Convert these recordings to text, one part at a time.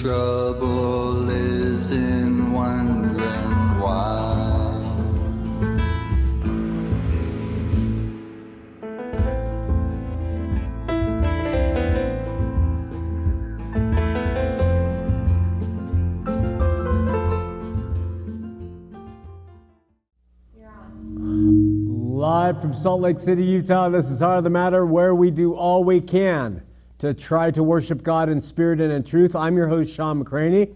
trouble is in wondering why. Live from Salt Lake City, Utah, this is Heart of the Matter, where we do all we can to try to worship God in spirit and in truth. I'm your host, Shawn McCraney.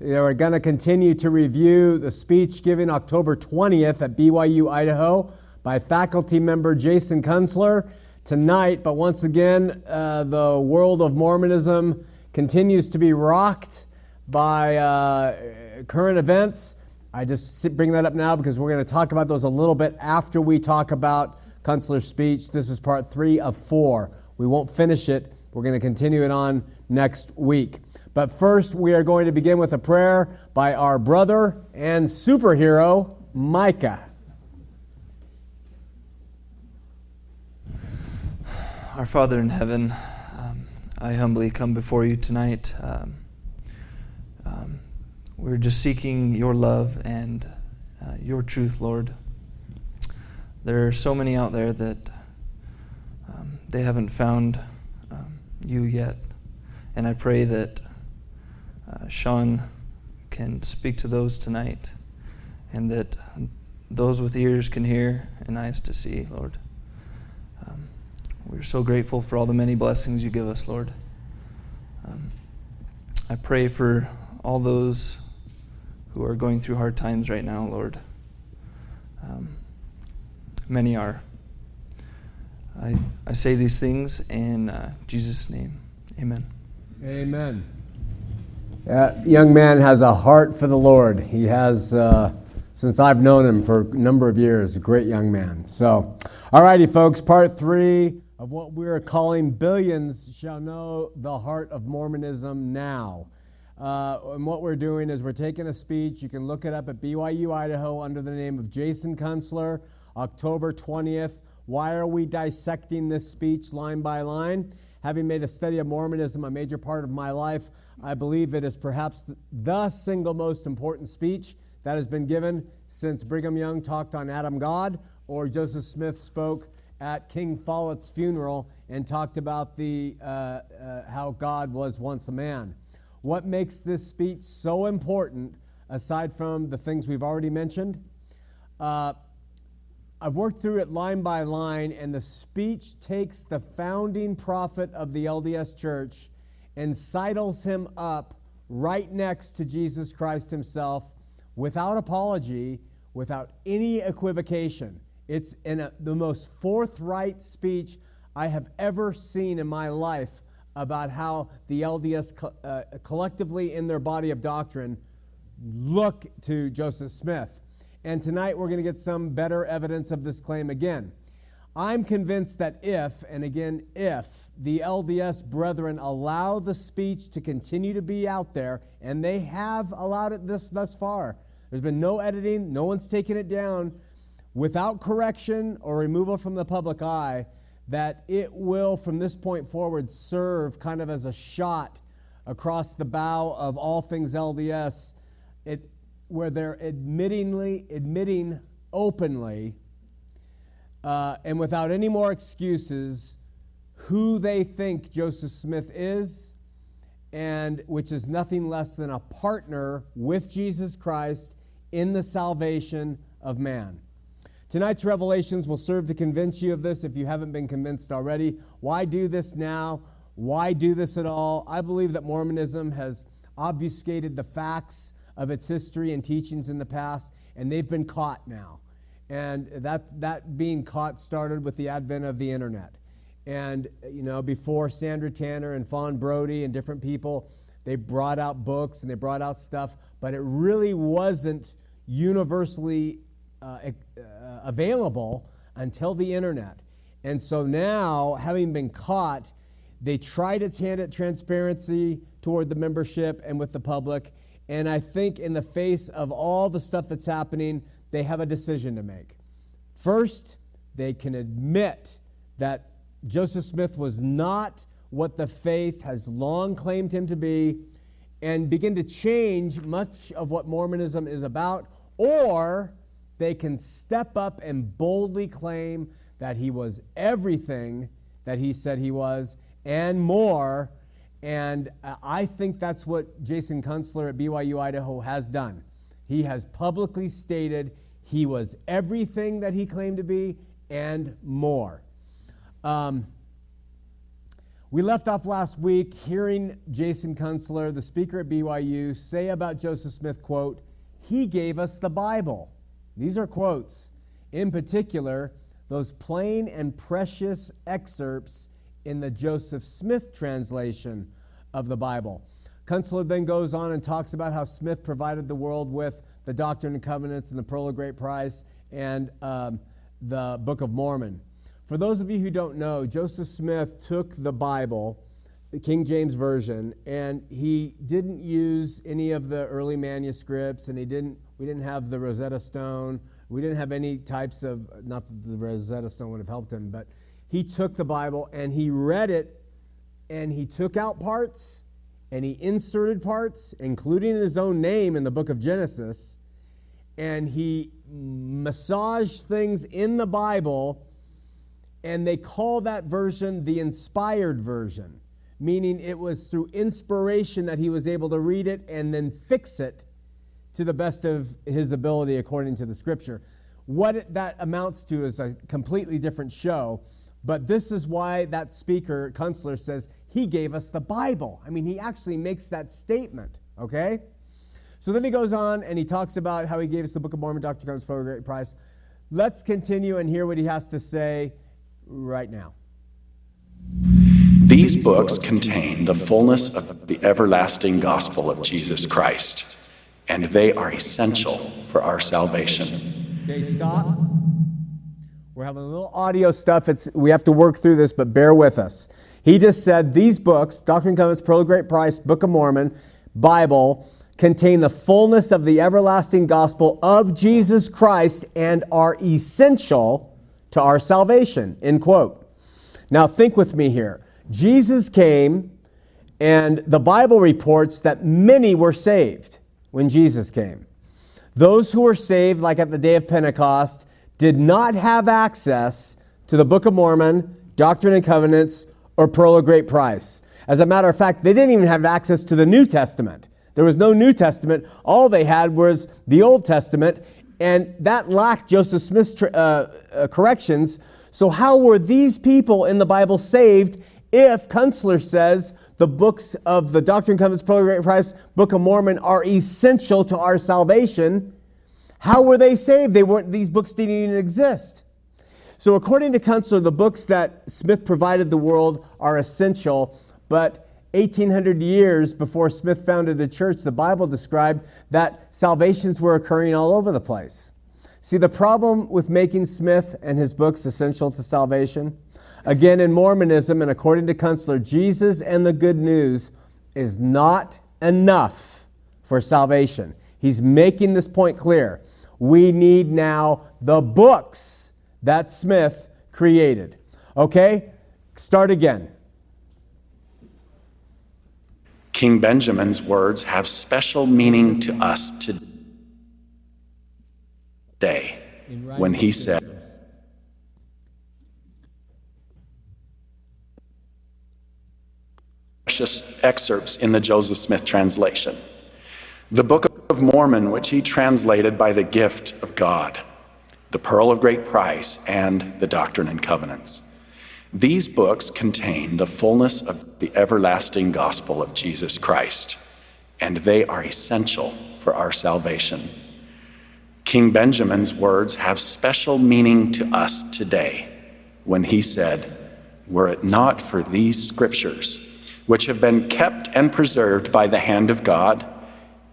We're going to continue to review the speech given October 20th at BYU, Idaho, by faculty member Jason Kunstler tonight. But once again, uh, the world of Mormonism continues to be rocked by uh, current events. I just bring that up now because we're going to talk about those a little bit after we talk about Kunstler's speech. This is part three of four. We won't finish it. We're going to continue it on next week. But first, we are going to begin with a prayer by our brother and superhero, Micah. Our Father in heaven, um, I humbly come before you tonight. Um, um, we're just seeking your love and uh, your truth, Lord. There are so many out there that um, they haven't found you yet. And I pray that uh, Sean can speak to those tonight and that those with ears can hear and eyes to see, Lord. Um, we're so grateful for all the many blessings you give us, Lord. Um, I pray for all those who are going through hard times right now, Lord. Um, many are. I, I say these things in uh, Jesus' name. Amen. Amen. That young man has a heart for the Lord. He has, uh, since I've known him for a number of years, a great young man. So, all righty, folks, part three of what we're calling Billions Shall Know the Heart of Mormonism Now. Uh, and what we're doing is we're taking a speech. You can look it up at BYU, Idaho, under the name of Jason Kunstler, October 20th. Why are we dissecting this speech line by line? Having made a study of Mormonism a major part of my life, I believe it is perhaps the single most important speech that has been given since Brigham Young talked on Adam God or Joseph Smith spoke at King Follett's funeral and talked about the, uh, uh, how God was once a man. What makes this speech so important, aside from the things we've already mentioned? Uh, I've worked through it line by line, and the speech takes the founding prophet of the LDS Church and sidles him up right next to Jesus Christ himself without apology, without any equivocation. It's a, the most forthright speech I have ever seen in my life about how the LDS co- uh, collectively in their body of doctrine look to Joseph Smith. And tonight we're going to get some better evidence of this claim again. I'm convinced that if, and again, if the LDS brethren allow the speech to continue to be out there, and they have allowed it this thus far, there's been no editing, no one's taken it down, without correction or removal from the public eye, that it will, from this point forward, serve kind of as a shot across the bow of all things LDS, it, where they're admittingly, admitting openly uh, and without any more excuses who they think Joseph Smith is, and which is nothing less than a partner with Jesus Christ in the salvation of man. Tonight's revelations will serve to convince you of this if you haven't been convinced already. Why do this now? Why do this at all? I believe that Mormonism has obfuscated the facts of its history and teachings in the past, and they've been caught now. And that, that being caught started with the advent of the internet. And, you know, before Sandra Tanner and Fawn Brodie and different people, they brought out books and they brought out stuff, but it really wasn't universally uh, uh, available until the internet. And so now, having been caught, they tried its hand at transparency toward the membership and with the public. And I think, in the face of all the stuff that's happening, they have a decision to make. First, they can admit that Joseph Smith was not what the faith has long claimed him to be and begin to change much of what Mormonism is about, or they can step up and boldly claim that he was everything that he said he was and more. And I think that's what Jason Kunstler at BYU Idaho has done. He has publicly stated he was everything that he claimed to be and more. Um, we left off last week hearing Jason Kunstler, the speaker at BYU, say about Joseph Smith, quote, he gave us the Bible. These are quotes. In particular, those plain and precious excerpts in the Joseph Smith translation of the Bible. Kunstler then goes on and talks about how Smith provided the world with the Doctrine and Covenants and the Pearl of Great Price and um, the Book of Mormon. For those of you who don't know, Joseph Smith took the Bible, the King James Version, and he didn't use any of the early manuscripts, and he didn't. We didn't have the Rosetta Stone. We didn't have any types of. Not that the Rosetta Stone would have helped him, but he took the Bible and he read it, and he took out parts, and he inserted parts, including his own name in the book of Genesis, and he massaged things in the Bible and they call that version the inspired version, meaning it was through inspiration that he was able to read it and then fix it to the best of his ability according to the scripture. What that amounts to is a completely different show, but this is why that speaker, Kunstler, says he gave us the Bible. I mean, he actually makes that statement, okay? So then he goes on and he talks about how he gave us the Book of Mormon, Dr. A great price. Let's continue and hear what he has to say right now. These books contain the fullness of the everlasting gospel of Jesus Christ, and they are essential for our salvation. Okay, stop. We're having a little audio stuff. It's, we have to work through this, but bear with us. He just said these books, Doctrine and Covenants, Pearl of Great Price, Book of Mormon, Bible, contain the fullness of the everlasting gospel of Jesus Christ and are essential to our salvation, end quote. Now, think with me here. Jesus came, and the Bible reports that many were saved when Jesus came. Those who were saved, like at the day of Pentecost, did not have access to the Book of Mormon, Doctrine and Covenants, or Pearl of Great Price. As a matter of fact, they didn't even have access to the New Testament. There was no New Testament. All they had was the Old Testament, and that lacked Joseph Smith's uh, uh, corrections. So, how were these people in the Bible saved if Kunstler says the books of the Doctrine and Covenants, Pearl of Great Price, Book of Mormon are essential to our salvation? How were they saved? They weren't, these books didn't even exist. So, according to Kunstler, the books that Smith provided the world are essential, but 1800 years before Smith founded the church, the Bible described that salvations were occurring all over the place. See, the problem with making Smith and his books essential to salvation, again, in Mormonism and according to Kunstler, Jesus and the good news is not enough for salvation. He's making this point clear. We need now the books that Smith created. Okay? Start again. King Benjamin's words have special meaning to us today when he said, precious excerpts in the Joseph Smith translation. The Book of Mormon, which he translated by the gift of God, the Pearl of Great Price, and the Doctrine and Covenants. These books contain the fullness of the everlasting gospel of Jesus Christ, and they are essential for our salvation. King Benjamin's words have special meaning to us today when he said, Were it not for these scriptures, which have been kept and preserved by the hand of God,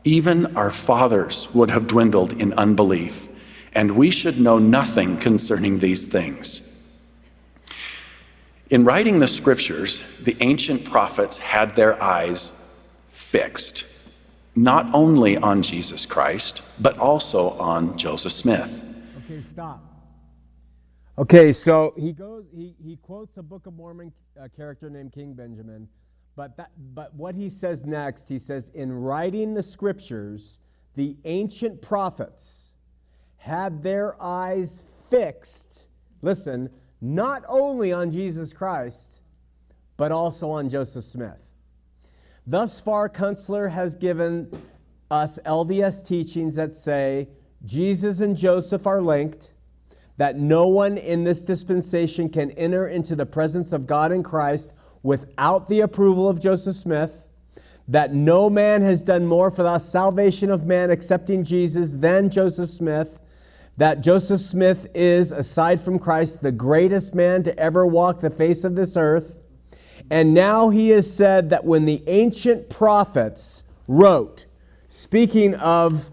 even our fathers would have dwindled in unbelief, and we should know nothing concerning these things. In writing the scriptures, the ancient prophets had their eyes fixed not only on Jesus Christ, but also on Joseph Smith. Okay, stop. Okay, so he goes, he, he quotes a Book of Mormon uh, character named King Benjamin, but, that, but what he says next, he says, in writing the scriptures, the ancient prophets had their eyes fixed, listen, not only on Jesus Christ, but also on Joseph Smith. Thus far, Kunstler has given us LDS teachings that say Jesus and Joseph are linked, that no one in this dispensation can enter into the presence of God in Christ without the approval of Joseph Smith, that no man has done more for the salvation of man excepting Jesus than Joseph Smith, that Joseph Smith is, aside from Christ, the greatest man to ever walk the face of this earth. And now he has said that when the ancient prophets wrote, speaking of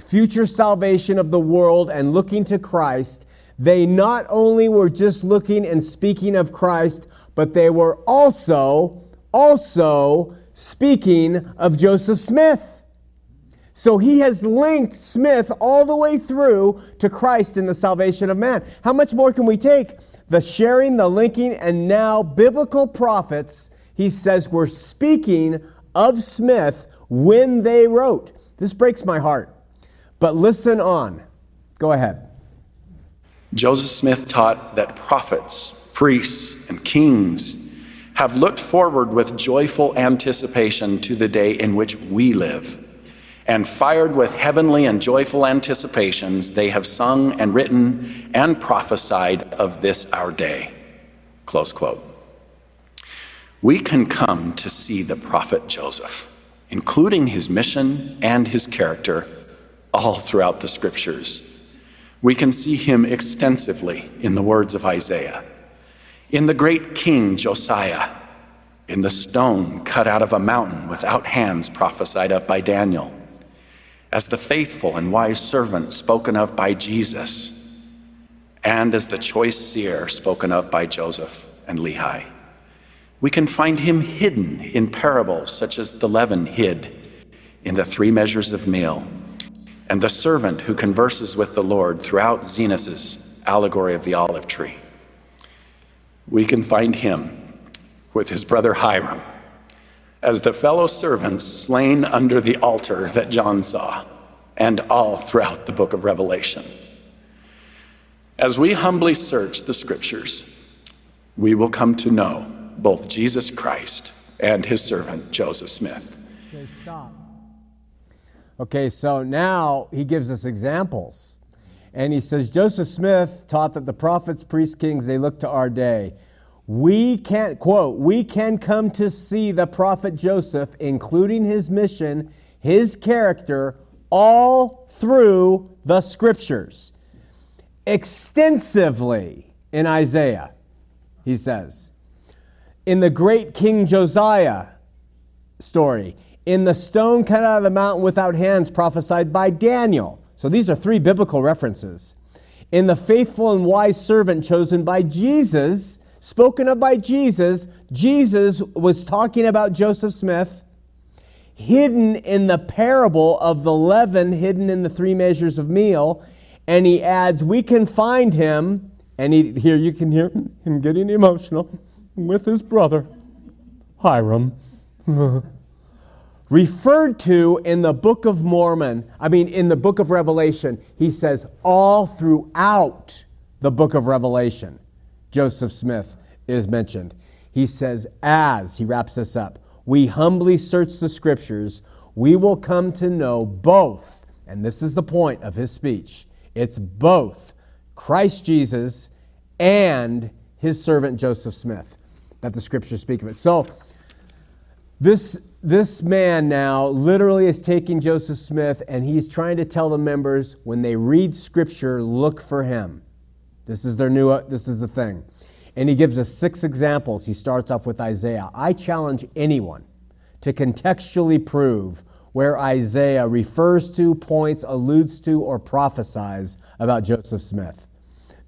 future salvation of the world and looking to Christ, they not only were just looking and speaking of Christ, but they were also, also speaking of Joseph Smith. So he has linked Smith all the way through to Christ in the salvation of man. How much more can we take? the sharing, the linking, and now biblical prophets, he says, were speaking of Smith when they wrote. This breaks my heart. But listen on. Go ahead. Joseph Smith taught that prophets, priests, and kings have looked forward with joyful anticipation to the day in which we live and fired with heavenly and joyful anticipations, they have sung and written and prophesied of this our day. Close quote. We can come to see the prophet Joseph, including his mission and his character, all throughout the scriptures. We can see him extensively in the words of Isaiah, in the great king Josiah, in the stone cut out of a mountain without hands prophesied of by Daniel as the faithful and wise servant spoken of by Jesus, and as the choice seer spoken of by Joseph and Lehi. We can find him hidden in parables such as the leaven hid in the three measures of meal, and the servant who converses with the Lord throughout Zenos's allegory of the olive tree. We can find him with his brother Hyrum as the fellow servants slain under the altar that John saw, and all throughout the book of Revelation. As we humbly search the scriptures, we will come to know both Jesus Christ and his servant Joseph Smith. Okay, stop. Okay, so now he gives us examples. And he says Joseph Smith taught that the prophets, priests, kings, they look to our day we can, quote, we can come to see the prophet Joseph, including his mission, his character, all through the scriptures. Extensively in Isaiah, he says. In the great King Josiah story, in the stone cut out of the mountain without hands prophesied by Daniel. So these are three biblical references. In the faithful and wise servant chosen by Jesus, spoken of by Jesus, Jesus was talking about Joseph Smith, hidden in the parable of the leaven hidden in the three measures of meal. And he adds, We can find him, and he, here you can hear him getting emotional, with his brother, Hyrum. referred to in the book of Mormon, I mean, in the book of Revelation, he says all throughout the book of Revelation. Joseph Smith is mentioned. He says, As, he wraps this up, we humbly search the scriptures, we will come to know both, and this is the point of his speech it's both Christ Jesus and his servant Joseph Smith that the scriptures speak of it. So, this this man now literally is taking Joseph Smith and he's trying to tell the members when they read scripture, look for him. This is their new, uh, this is the thing. And he gives us six examples. He starts off with Isaiah. I challenge anyone to contextually prove where Isaiah refers to, points, alludes to, or prophesies about Joseph Smith.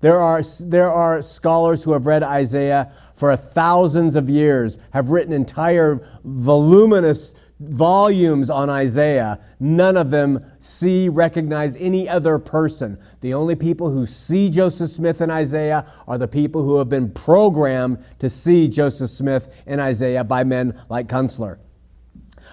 There are, there are scholars who have read Isaiah for thousands of years, have written entire voluminous volumes on Isaiah. None of them see, recognize any other person. The only people who see Joseph Smith in Isaiah are the people who have been programmed to see Joseph Smith in Isaiah by men like Kunstler.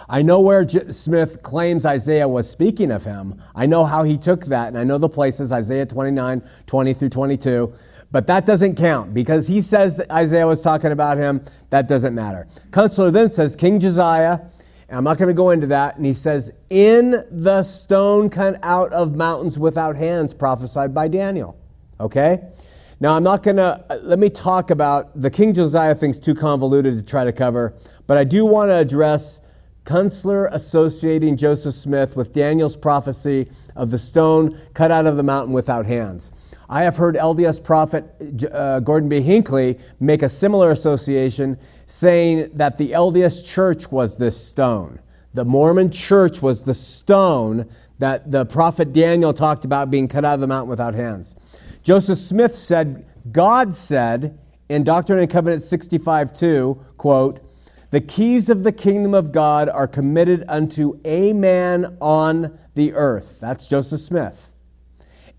I know where J- Smith claims Isaiah was speaking of him. I know how he took that, and I know the places Isaiah 29, 20 through 22. But that doesn't count because he says that Isaiah was talking about him. That doesn't matter. Kunstler then says King Josiah, and I'm not going to go into that, and he says, In the stone cut out of mountains without hands, prophesied by Daniel. Okay? Now, I'm not going to, uh, let me talk about the King Josiah thing's too convoluted to try to cover, but I do want to address Kunstler associating Joseph Smith with Daniel's prophecy of the stone cut out of the mountain without hands. I have heard LDS prophet uh, Gordon B. Hinckley make a similar association, saying that the LDS church was this stone. The Mormon church was the stone that the prophet Daniel talked about being cut out of the mountain without hands. Joseph Smith said, God said in Doctrine and Covenants 65 2, quote, the keys of the kingdom of God are committed unto a man on the earth. That's Joseph Smith.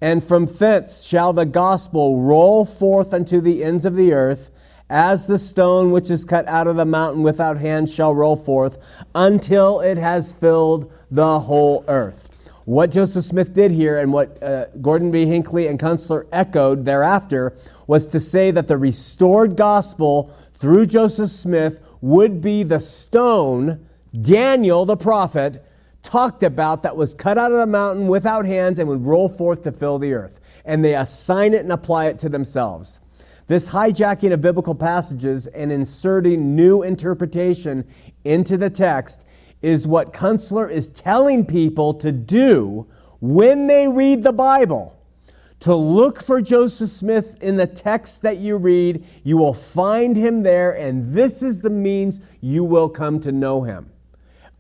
And from thence shall the gospel roll forth unto the ends of the earth, as the stone which is cut out of the mountain without hands shall roll forth, until it has filled the whole earth. What Joseph Smith did here and what uh, Gordon B. Hinckley and Kunstler echoed thereafter was to say that the restored gospel through Joseph Smith would be the stone Daniel the prophet talked about that was cut out of the mountain without hands and would roll forth to fill the earth. And they assign it and apply it to themselves. This hijacking of biblical passages and inserting new interpretation into the text is what Kunstler is telling people to do when they read the Bible to look for Joseph Smith in the text that you read. You will find him there, and this is the means you will come to know him.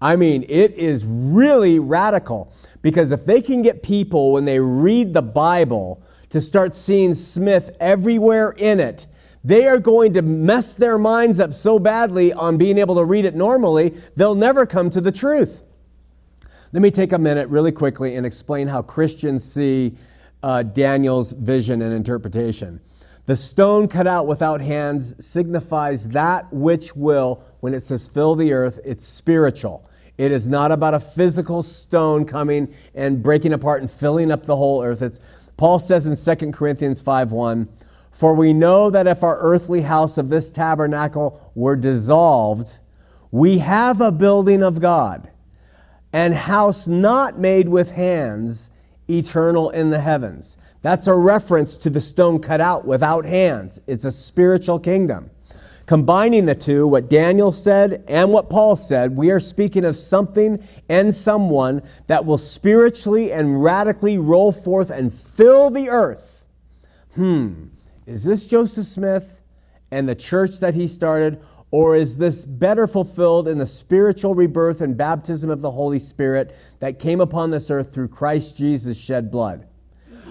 I mean, it is really radical because if they can get people, when they read the Bible, to start seeing Smith everywhere in it, they are going to mess their minds up so badly on being able to read it normally, they'll never come to the truth. Let me take a minute really quickly and explain how Christians see uh, Daniel's vision and interpretation. The stone cut out without hands signifies that which will, when it says fill the earth, it's spiritual. It is not about a physical stone coming and breaking apart and filling up the whole earth. It's, Paul says in 2 Corinthians 5 1, For we know that if our earthly house of this tabernacle were dissolved, we have a building of God, and house not made with hands eternal in the heavens. That's a reference to the stone cut out without hands. It's a spiritual kingdom. Combining the two, what Daniel said and what Paul said, we are speaking of something and someone that will spiritually and radically roll forth and fill the earth. Hmm, is this Joseph Smith and the church that he started, or is this better fulfilled in the spiritual rebirth and baptism of the Holy Spirit that came upon this earth through Christ Jesus' shed blood?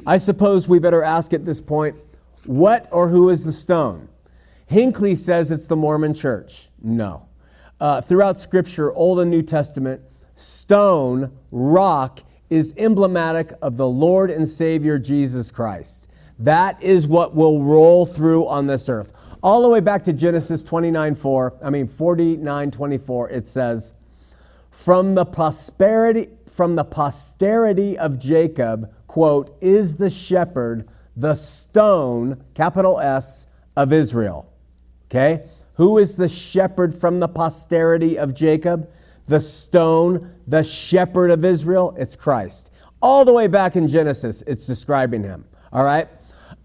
I suppose we better ask at this point what or who is the stone? Hinckley says it's the Mormon church. No. Uh, throughout Scripture, Old and New Testament, stone, rock, is emblematic of the Lord and Savior Jesus Christ. That is what will roll through on this earth all the way back to Genesis 29 4, I mean 49 24, it says, From the prosperity, from the posterity of Jacob, quote, is the shepherd, the stone, capital S, of Israel. Okay? Who is the shepherd from the posterity of Jacob? The stone, the shepherd of Israel? It's Christ. All the way back in Genesis, it's describing him. All right?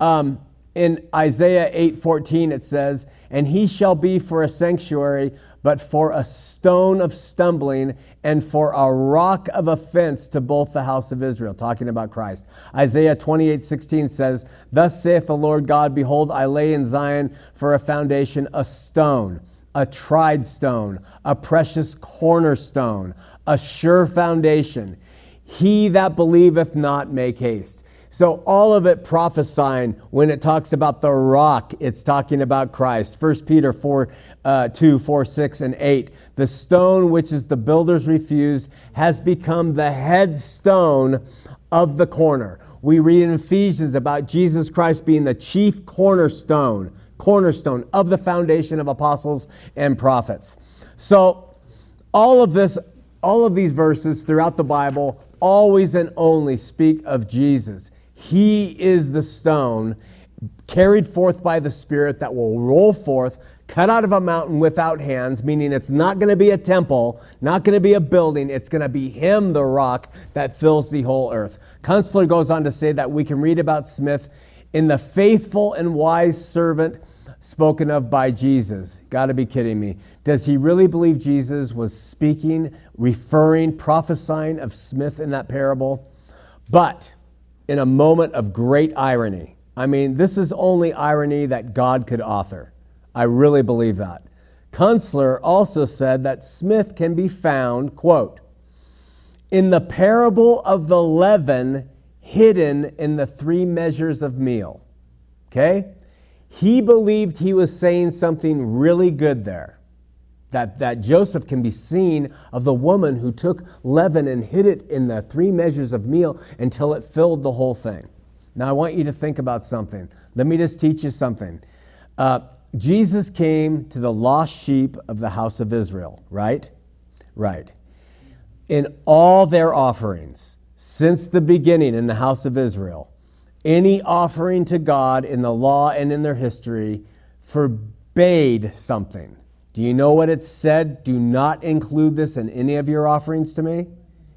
Um, in Isaiah 8:14 it says, "And he shall be for a sanctuary but for a stone of stumbling and for a rock of offense to both the house of Israel, talking about Christ. Isaiah 28 16 says, Thus saith the Lord God, Behold, I lay in Zion for a foundation a stone, a tried stone, a precious cornerstone, a sure foundation. He that believeth not, make haste. So, all of it prophesying when it talks about the rock, it's talking about Christ. 1 Peter 4 uh, 2, 4, 6, and 8. The stone which is the builders refused has become the headstone of the corner. We read in Ephesians about Jesus Christ being the chief cornerstone, cornerstone of the foundation of apostles and prophets. So, all of this, all of these verses throughout the Bible always and only speak of Jesus. He is the stone carried forth by the Spirit that will roll forth, cut out of a mountain without hands, meaning it's not going to be a temple, not going to be a building. It's going to be Him, the rock, that fills the whole earth. Kunstler goes on to say that we can read about Smith in the faithful and wise servant spoken of by Jesus. Got to be kidding me. Does he really believe Jesus was speaking, referring, prophesying of Smith in that parable? But in a moment of great irony. I mean, this is only irony that God could author. I really believe that. Kunstler also said that Smith can be found, quote, in the parable of the leaven hidden in the three measures of meal. Okay? He believed he was saying something really good there that, that Joseph can be seen of the woman who took leaven and hid it in the three measures of meal until it filled the whole thing. Now, I want you to think about something. Let me just teach you something. Uh, Jesus came to the lost sheep of the house of Israel, right? Right. In all their offerings, since the beginning in the house of Israel, any offering to God in the law and in their history forbade something. Do you know what it said? Do not include this in any of your offerings to me.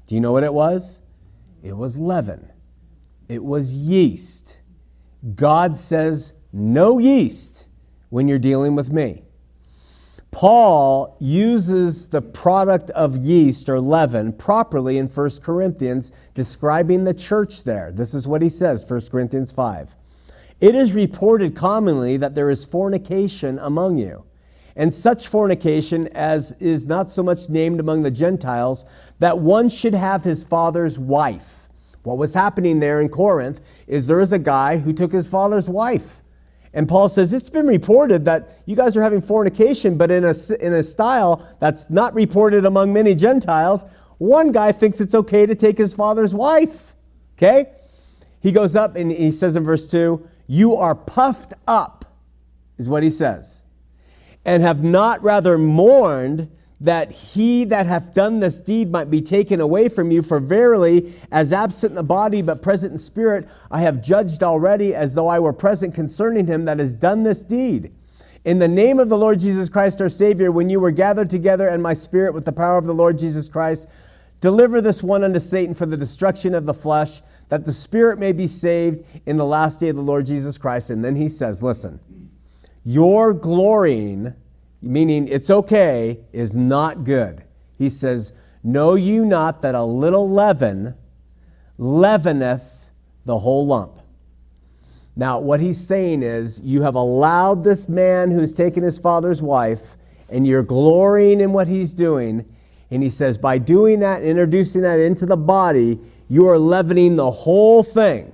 Do you know what it was? It was leaven, it was yeast. God says, no yeast when you're dealing with me. Paul uses the product of yeast or leaven properly in 1 Corinthians, describing the church there. This is what he says, 1 Corinthians 5. It is reported commonly that there is fornication among you and such fornication as is not so much named among the Gentiles, that one should have his father's wife. What was happening there in Corinth is there is a guy who took his father's wife. And Paul says, It's been reported that you guys are having fornication, but in a, in a style that's not reported among many Gentiles. One guy thinks it's okay to take his father's wife. Okay? He goes up and he says in verse 2, You are puffed up, is what he says and have not rather mourned that he that hath done this deed might be taken away from you. For verily, as absent in the body but present in spirit, I have judged already as though I were present concerning him that has done this deed. In the name of the Lord Jesus Christ our Savior, when you were gathered together and my spirit with the power of the Lord Jesus Christ, deliver this one unto Satan for the destruction of the flesh, that the spirit may be saved in the last day of the Lord Jesus Christ. And then he says, Listen, your glorying, meaning it's okay, is not good. He says, Know you not that a little leaven leaveneth the whole lump? Now, what he's saying is, you have allowed this man who's taken his father's wife, and you're glorying in what he's doing. And he says, by doing that, introducing that into the body, you are leavening the whole thing.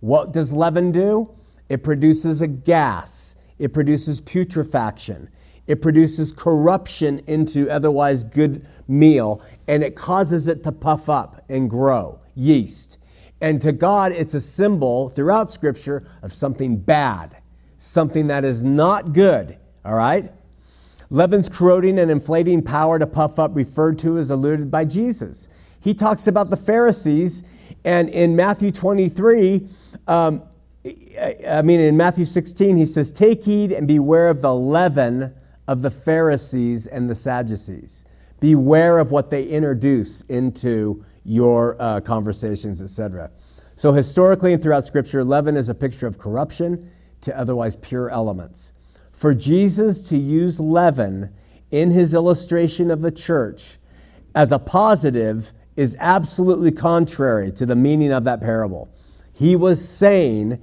What does leaven do? It produces a gas it produces putrefaction. It produces corruption into otherwise good meal, and it causes it to puff up and grow, yeast. And to God, it's a symbol throughout Scripture of something bad, something that is not good, all right? Leaven's corroding and inflating power to puff up, referred to as alluded by Jesus. He talks about the Pharisees, and in Matthew 23, um, I mean, in Matthew 16, he says, Take heed and beware of the leaven of the Pharisees and the Sadducees. Beware of what they introduce into your uh, conversations, etc. So, historically and throughout Scripture, leaven is a picture of corruption to otherwise pure elements. For Jesus to use leaven in his illustration of the church as a positive is absolutely contrary to the meaning of that parable. He was saying,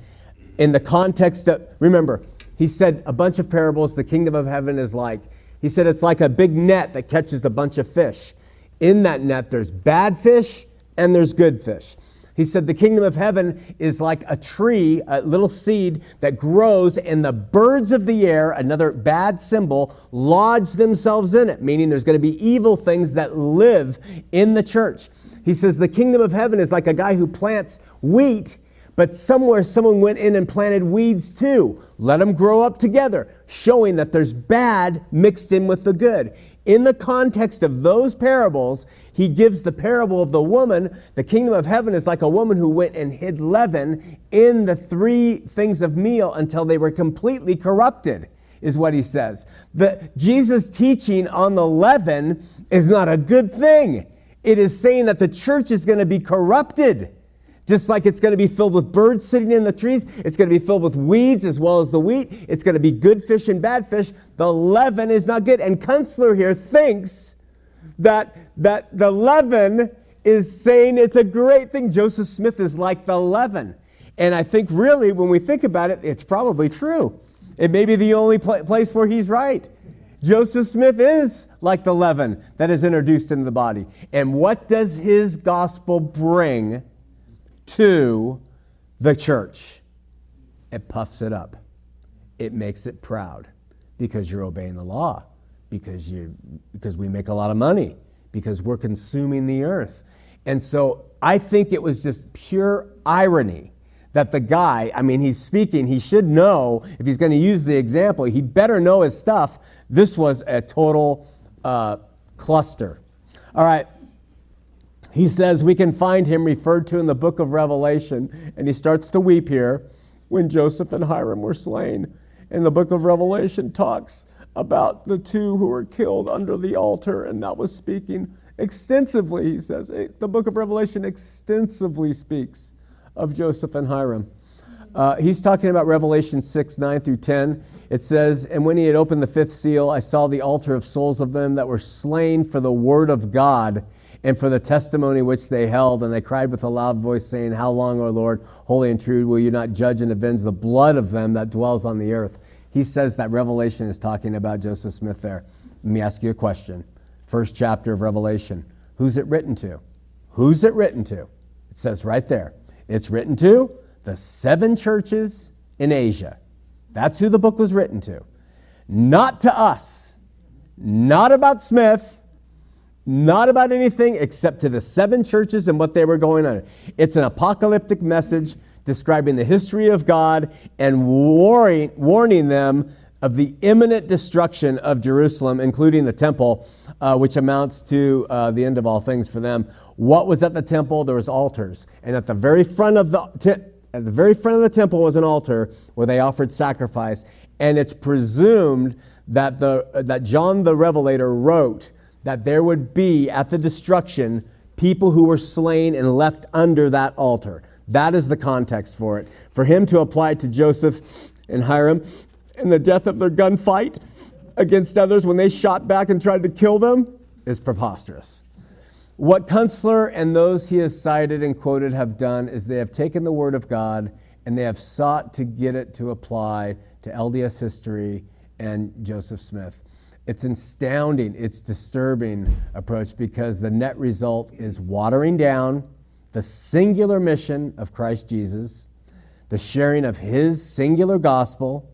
in the context of, remember, he said a bunch of parables, the kingdom of heaven is like, he said it's like a big net that catches a bunch of fish. In that net, there's bad fish and there's good fish. He said the kingdom of heaven is like a tree, a little seed that grows, and the birds of the air, another bad symbol, lodge themselves in it, meaning there's going to be evil things that live in the church. He says the kingdom of heaven is like a guy who plants wheat, but somewhere someone went in and planted weeds too. Let them grow up together, showing that there's bad mixed in with the good. In the context of those parables, he gives the parable of the woman. The kingdom of heaven is like a woman who went and hid leaven in the three things of meal until they were completely corrupted, is what he says. The, Jesus' teaching on the leaven is not a good thing. It is saying that the church is going to be corrupted. Just like it's going to be filled with birds sitting in the trees, it's going to be filled with weeds as well as the wheat. It's going to be good fish and bad fish. The leaven is not good. And Kunstler here thinks that, that the leaven is saying it's a great thing. Joseph Smith is like the leaven. And I think really, when we think about it, it's probably true. It may be the only pl- place where he's right. Joseph Smith is like the leaven that is introduced into the body. And what does his gospel bring to the church? It puffs it up, it makes it proud because you're obeying the law, because, you, because we make a lot of money, because we're consuming the earth. And so I think it was just pure irony that the guy, I mean, he's speaking, he should know, if he's going to use the example, he better know his stuff. This was a total uh, cluster. All right. He says we can find him referred to in the book of Revelation, and he starts to weep here when Joseph and Hyrum were slain. And the book of Revelation talks about the two who were killed under the altar, and that was speaking extensively, he says. The book of Revelation extensively speaks of Joseph and Hyrum. Uh, he's talking about Revelation 6, 9 through 10. It says, And when he had opened the fifth seal, I saw the altar of souls of them that were slain for the word of God and for the testimony which they held. And they cried with a loud voice, saying, How long, O Lord, holy and true, will you not judge and avenge the blood of them that dwells on the earth? He says that Revelation is talking about Joseph Smith there. Let me ask you a question. First chapter of Revelation. Who's it written to? Who's it written to? It says right there. It's written to the seven churches in Asia. That's who the book was written to. Not to us. Not about Smith. Not about anything except to the seven churches and what they were going on. It's an apocalyptic message describing the history of God and warning, warning them of the imminent destruction of Jerusalem, including the temple, uh, which amounts to uh, the end of all things for them. What was at the temple? There was altars, and at the very front of the te- at the very front of the temple was an altar where they offered sacrifice, and it's presumed that the that John the Revelator wrote that there would be at the destruction people who were slain and left under that altar. That is the context for it. For him to apply it to Joseph and Hyrum and the death of their gunfight against others when they shot back and tried to kill them is preposterous. What Kunstler and those he has cited and quoted have done is they have taken the Word of God and they have sought to get it to apply to LDS history and Joseph Smith. It's astounding, it's disturbing approach because the net result is watering down the singular mission of Christ Jesus, the sharing of his singular gospel,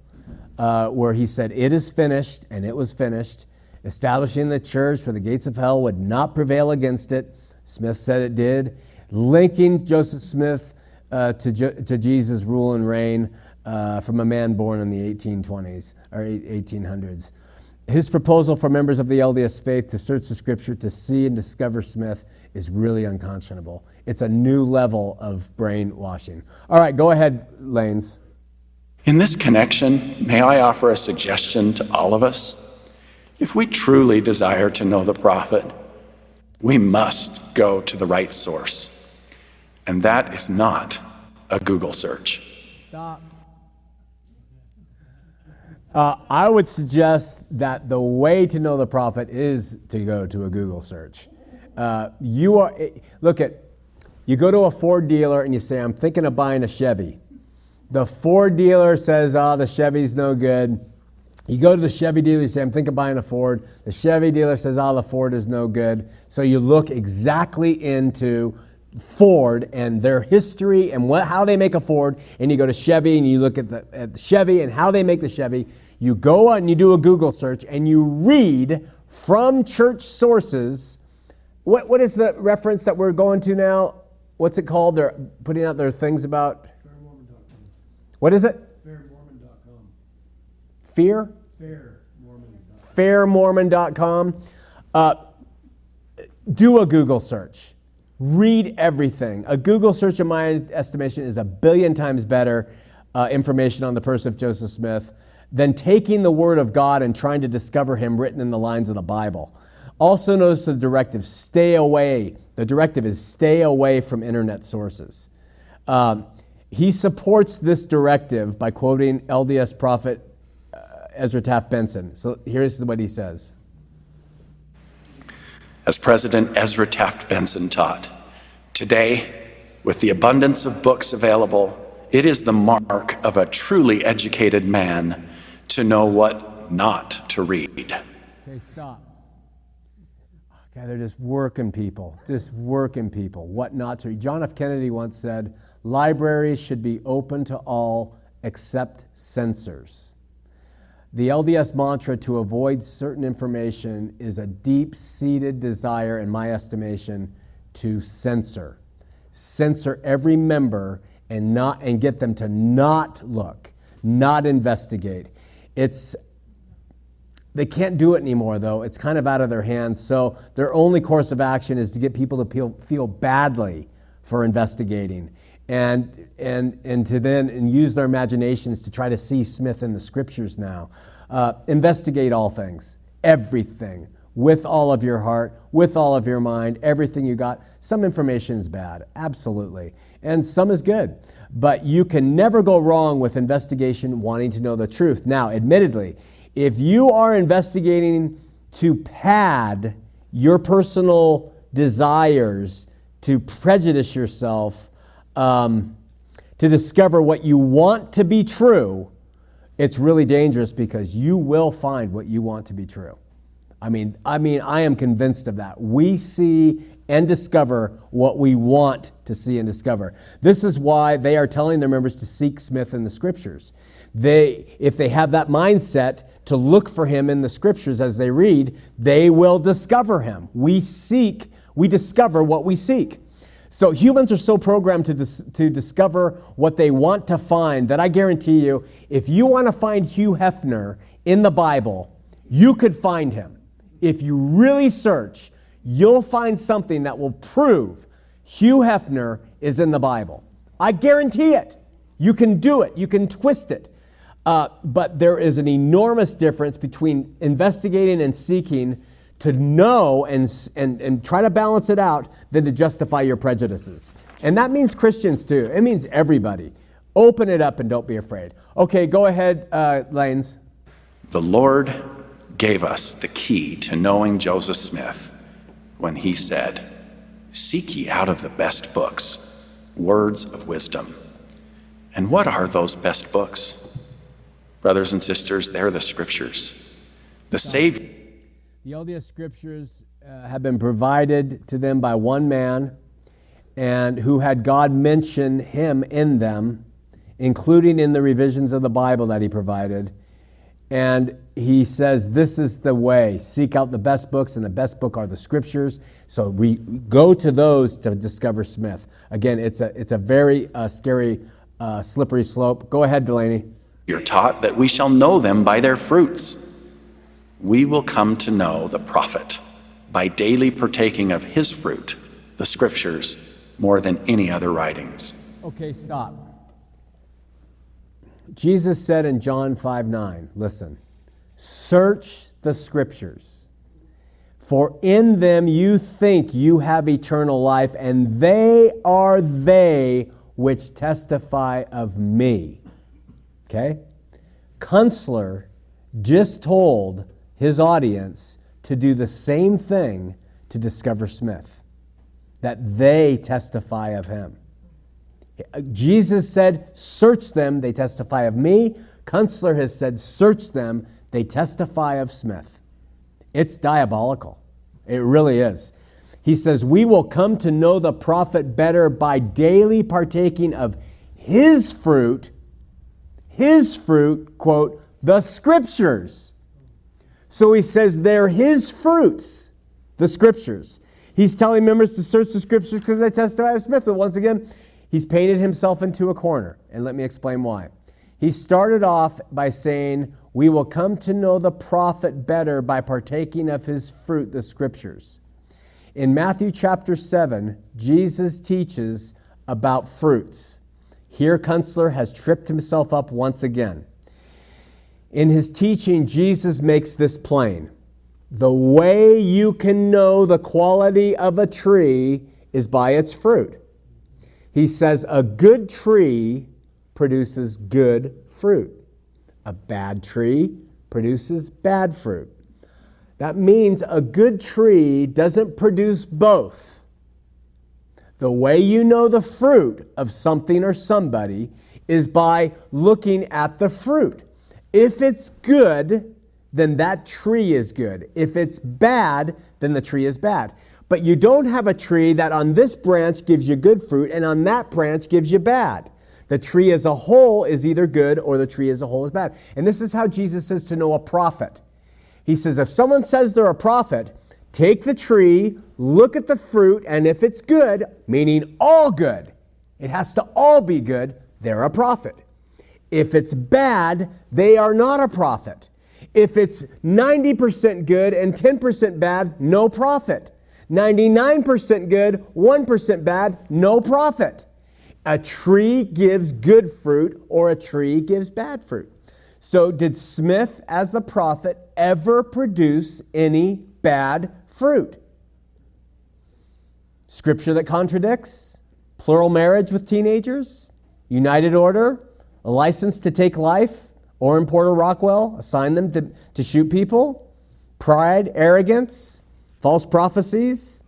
uh, where he said, It is finished, and it was finished, establishing the church where the gates of hell would not prevail against it. Smith said it did, linking Joseph Smith uh, to, to Jesus' rule and reign uh, from a man born in the 1820s or 1800s. His proposal for members of the LDS faith to search the scripture to see and discover Smith is really unconscionable. It's a new level of brainwashing. All right, go ahead, Lanes. In this connection, may I offer a suggestion to all of us? If we truly desire to know the prophet, we must go to the right source. And that is not a Google search. Stop. Uh, I would suggest that the way to know the prophet is to go to a Google search. Uh, you are look at you go to a Ford dealer and you say, "I'm thinking of buying a Chevy." The Ford dealer says, "Ah, oh, the Chevy's no good." You go to the Chevy dealer, and you say, I'm thinking of buying a Ford. The Chevy dealer says, oh, the Ford is no good. So you look exactly into Ford and their history and what, how they make a Ford, and you go to Chevy and you look at the, at the Chevy and how they make the Chevy. You go and you do a Google search and you read from church sources. What, what is the reference that we're going to now? What's it called? They're putting out their things about. What is it? Fairmormon.com. Fear? Fairmormon.com. fairmormon.com. Uh, do a Google search. Read everything. A Google search, in my estimation, is a billion times better uh, information on the person of Joseph Smith than taking the Word of God and trying to discover him written in the lines of the Bible. Also, notice the directive stay away. The directive is stay away from internet sources. Um, he supports this directive by quoting LDS prophet Ezra Taft Benson. So here's what he says. As President Ezra Taft Benson taught, today, with the abundance of books available, it is the mark of a truly educated man to know what not to read. Okay, stop. Okay, they're just working people, just working people, what not to read. John F. Kennedy once said, libraries should be open to all except censors. The LDS mantra to avoid certain information is a deep seated desire, in my estimation, to censor. Censor every member and, not, and get them to not look, not investigate. It's, they can't do it anymore, though. It's kind of out of their hands. So their only course of action is to get people to feel, feel badly for investigating and, and, and to then and use their imaginations to try to see Smith in the scriptures now. Uh, investigate all things, everything, with all of your heart, with all of your mind, everything you got. Some information is bad, absolutely, and some is good. But you can never go wrong with investigation wanting to know the truth. Now, admittedly, if you are investigating to pad your personal desires, to prejudice yourself, um, to discover what you want to be true, it's really dangerous because you will find what you want to be true. I mean, I mean, I am convinced of that. We see and discover what we want to see and discover. This is why they are telling their members to seek Smith in the scriptures. They, if they have that mindset to look for him in the scriptures as they read, they will discover him. We seek, we discover what we seek. So humans are so programmed to, dis- to discover what they want to find that I guarantee you, if you want to find Hugh Hefner in the Bible, you could find him. If you really search, you'll find something that will prove Hugh Hefner is in the Bible. I guarantee it. You can do it, you can twist it. Uh, but there is an enormous difference between investigating and seeking to know and, and, and try to balance it out than to justify your prejudices. And that means Christians too. It means everybody. Open it up and don't be afraid. Okay, go ahead, uh, Lanes. The Lord gave us the key to knowing Joseph Smith when he said, Seek ye out of the best books words of wisdom. And what are those best books? Brothers and sisters, they're the scriptures. The Savior the LDS scriptures uh, have been provided to them by one man and who had God mention him in them, including in the revisions of the Bible that he provided. And he says, This is the way. Seek out the best books, and the best book are the scriptures. So we go to those to discover Smith. Again, it's a, it's a very uh, scary, uh, slippery slope. Go ahead, Delaney. You're taught that we shall know them by their fruits we will come to know the prophet by daily partaking of his fruit, the scriptures, more than any other writings. Okay, stop. Jesus said in John 5 9, listen, search the scriptures, for in them you think you have eternal life, and they are they which testify of me. Okay? Kunstler just told his audience to do the same thing to discover Smith, that they testify of him. Jesus said, Search them, they testify of me. Kunstler has said, Search them, they testify of Smith. It's diabolical. It really is. He says, We will come to know the prophet better by daily partaking of his fruit, his fruit, quote, the scriptures. So he says they're his fruits, the scriptures. He's telling members to search the scriptures because they testify of Smith. But once again, he's painted himself into a corner. And let me explain why. He started off by saying, We will come to know the prophet better by partaking of his fruit, the scriptures. In Matthew chapter 7, Jesus teaches about fruits. Here, Kunstler has tripped himself up once again. In his teaching, Jesus makes this plain. The way you can know the quality of a tree is by its fruit. He says a good tree produces good fruit, a bad tree produces bad fruit. That means a good tree doesn't produce both. The way you know the fruit of something or somebody is by looking at the fruit. If it's good, then that tree is good. If it's bad, then the tree is bad. But you don't have a tree that on this branch gives you good fruit and on that branch gives you bad. The tree as a whole is either good or the tree as a whole is bad. And this is how Jesus says to know a prophet. He says, if someone says they're a prophet, take the tree, look at the fruit, and if it's good, meaning all good, it has to all be good, they're a prophet. If it's bad, they are not a prophet. If it's 90% good and 10% bad, no prophet. 99% good, 1% bad, no prophet. A tree gives good fruit or a tree gives bad fruit. So, did Smith, as the prophet, ever produce any bad fruit? Scripture that contradicts? Plural marriage with teenagers? United order? A license to take life? Orrin Porter Rockwell, assign them to, to shoot people? Pride, arrogance, false prophecies?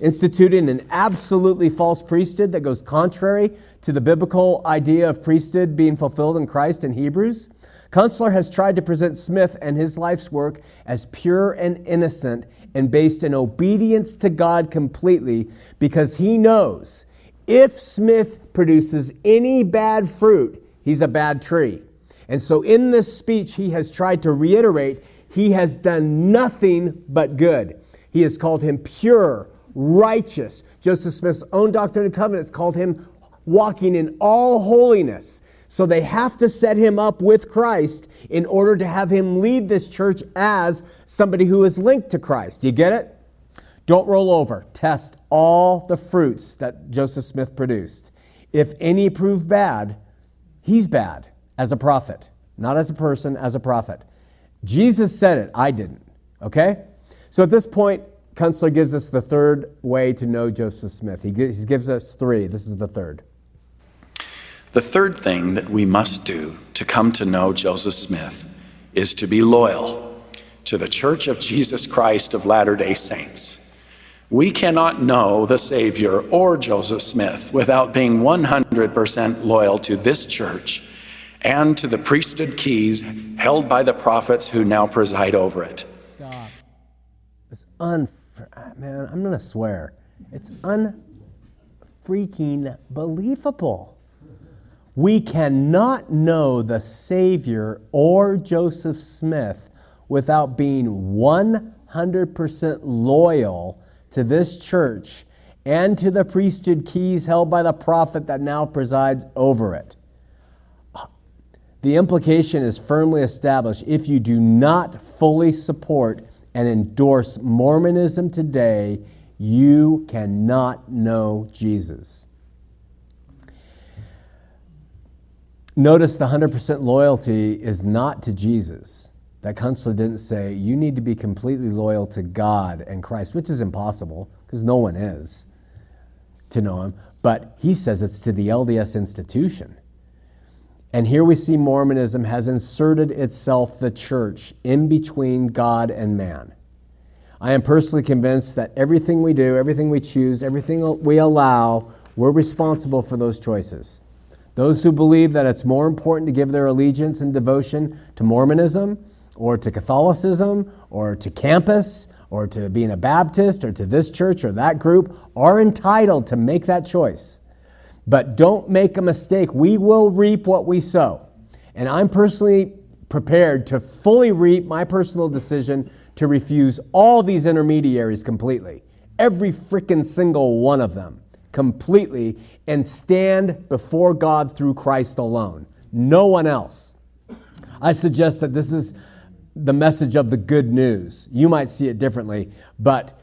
instituting an absolutely false priesthood that goes contrary to the biblical idea of priesthood being fulfilled in Christ in Hebrews. Kunstler has tried to present Smith and his life's work as pure and innocent and based in obedience to God completely because he knows if Smith produces any bad fruit, he's a bad tree. And so in this speech, he has tried to reiterate he has done nothing but good. He has called him pure, righteous. Joseph Smith's own Doctrine and Covenants called him walking in all holiness. So they have to set him up with Christ in order to have him lead this church as somebody who is linked to Christ. You get it? Don't roll over. Test all the fruits that Joseph Smith produced. If any prove bad, he's bad as a prophet, not as a person, as a prophet. Jesus said it, I didn't. Okay? So at this point, Kunstler gives us the third way to know Joseph Smith. He gives, us three. This is the third. The third thing that we must do to come to know Joseph Smith is to be loyal to the Church of Jesus Christ of Latter day Saints. We cannot know the Savior or Joseph Smith without being 100% loyal to this church and to the priesthood keys held by the prophets who now preside over it. Stop. It's un man, I'm going to swear. It's unfreaking believable. We cannot know the Savior or Joseph Smith without being 100% loyal to this church and to the priesthood keys held by the prophet that now presides over it. The implication is firmly established if you do not fully support and endorse Mormonism today, you cannot know Jesus. Notice the 100% loyalty is not to Jesus. That Kunstler didn't say, you need to be completely loyal to God and Christ, which is impossible because no one is to know him. But he says it's to the LDS institution. And here we see Mormonism has inserted itself, the church, in between God and man. I am personally convinced that everything we do, everything we choose, everything we allow, we're responsible for those choices. Those who believe that it's more important to give their allegiance and devotion to Mormonism or to Catholicism or to campus or to being a Baptist or to this church or that group are entitled to make that choice. But don't make a mistake. We will reap what we sow. And I'm personally prepared to fully reap my personal decision to refuse all these intermediaries completely. Every freaking single one of them completely and stand before God through Christ alone. No one else. I suggest that this is the message of the good news. You might see it differently, but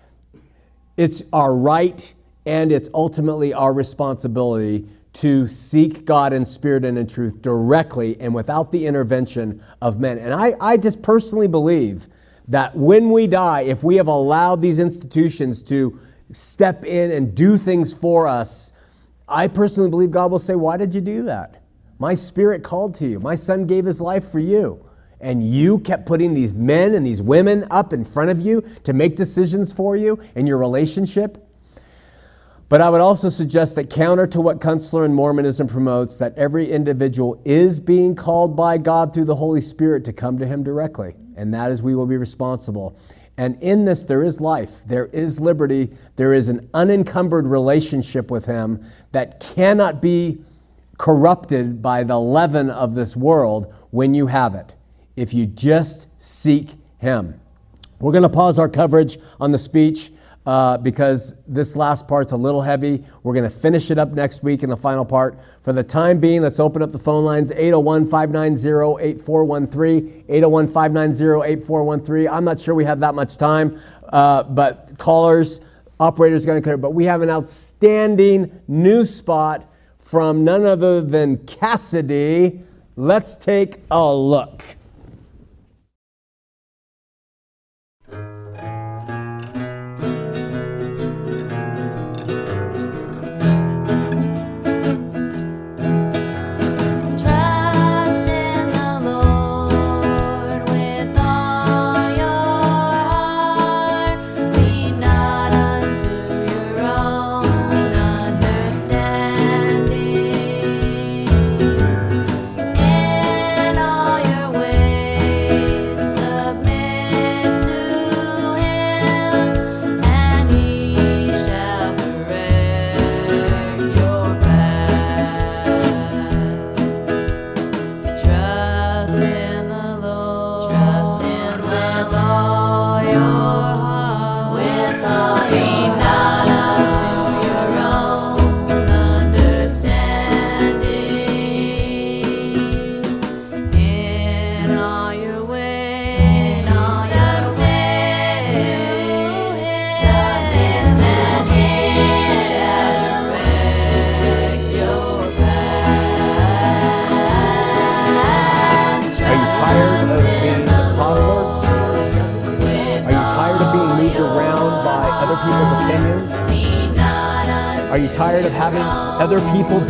it's our right and it's ultimately our responsibility to seek God in spirit and in truth directly and without the intervention of men. And I, I just personally believe that when we die, if we have allowed these institutions to step in and do things for us, I personally believe God will say, Why did you do that? My spirit called to you. My son gave his life for you. And you kept putting these men and these women up in front of you to make decisions for you in your relationship. But I would also suggest that, counter to what Kunstler and Mormonism promotes, that every individual is being called by God through the Holy Spirit to come to Him directly. And that is, we will be responsible. And in this, there is life, there is liberty, there is an unencumbered relationship with Him that cannot be corrupted by the leaven of this world when you have it, if you just seek Him. We're going to pause our coverage on the speech uh, because this last part's a little heavy. We're going to finish it up next week in the final part. For the time being, let's open up the phone lines 801 590 8413. 801 590 8413. I'm not sure we have that much time, uh, but callers, operators going to clear. But we have an outstanding new spot from none other than Cassidy. Let's take a look.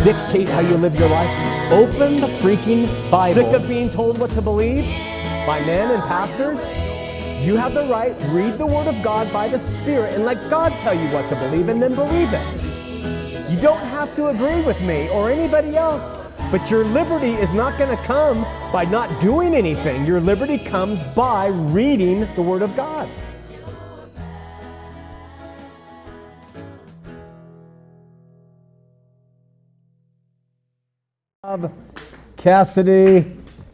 Dictate how you live your life. Open the freaking Bible. Sick of being told what to believe by men and pastors? You have the right, read the Word of God by the Spirit and let God tell you what to believe and then believe it. You don't have to agree with me or anybody else, but your liberty is not going to come by not doing anything. Your liberty comes by reading the Word of God. Cassidy,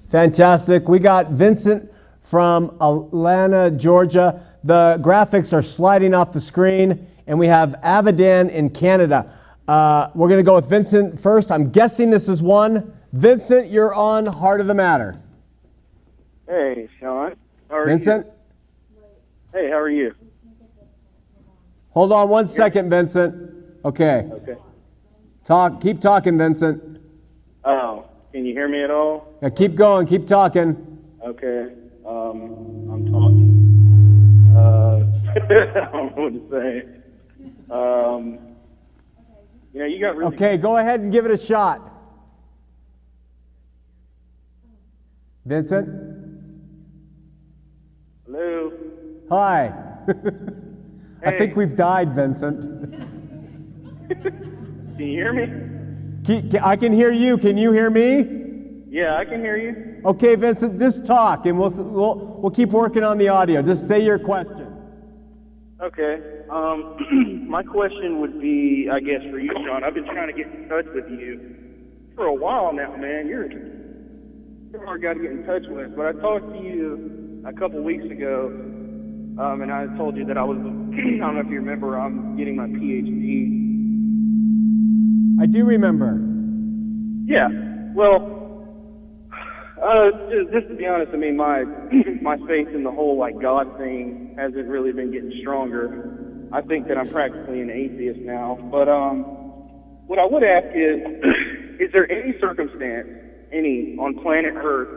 fantastic. We got Vincent from Atlanta, Georgia. The graphics are sliding off the screen, and we have Avidan in Canada. Uh, we're going to go with Vincent first. I'm guessing this is one. Vincent, you're on Heart of the Matter. Hey, Shawn. How are Vincent? You? Hey, how are you? Hold on one second, Vincent. Okay. Okay. Talk. Keep talking, Vincent. Oh, can you hear me at all? Yeah, keep going. Keep talking. Okay. Um, I'm talking. Uh, I don't know what to say. Um, you know, you got really. Okay, go ahead and give it a shot. Vincent? Hello. Hi. I think we've died, Vincent. Can you hear me? I can hear you. Can you hear me? Yeah, I can hear you. Okay, Vincent, just talk and we'll, we'll, we'll keep working on the audio. Just say your question. Okay. Um, my question would be, I guess, for you, Shawn. I've been trying to get in touch with you for a while now, man. You're you're a hard guy to get in touch with. But I talked to you a couple weeks ago, um, and I told you that I was, I don't know if you remember, I'm getting my PhD. I do remember. Yeah. Well, uh, just, just to be honest, I mean, my my faith in the whole like God thing hasn't really been getting stronger. I think that I'm practically an atheist now. But um, what I would ask is, is there any circumstance, any on planet Earth,